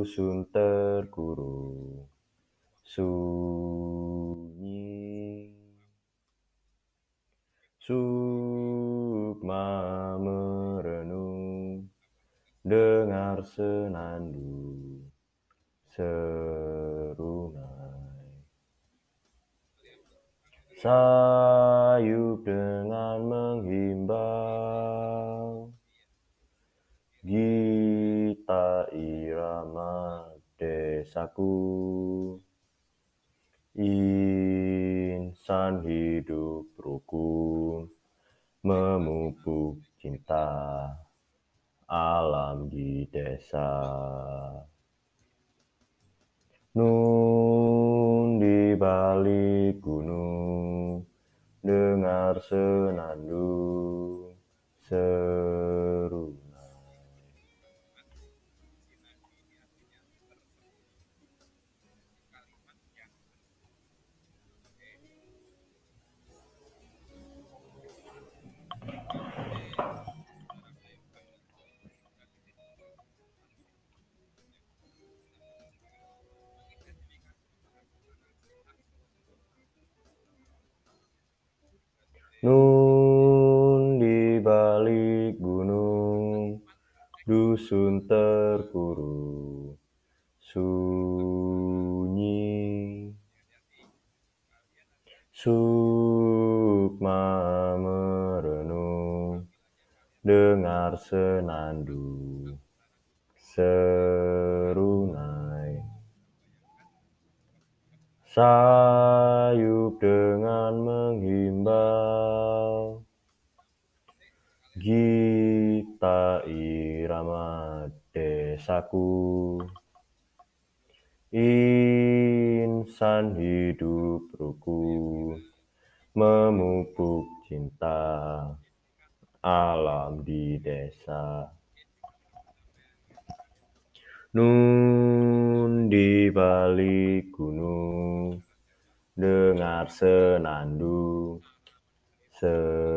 dusun terkurung sunyi. Sukma merenung. Dengar senandung serunai sayup dengan menghimbau irama desaku insan hidup rukun memupuk cinta alam di desa Nun di balik gunung dengar senandung serunai. Dusun terkurung, sunyi. Sukma merenung, dengar senandung, serunai. Sayup dengan menghimbau Gita irama desaku. Insan hidup rukun Memupuk cinta Alam di desa. Nun di balik gunung dengar senandung ser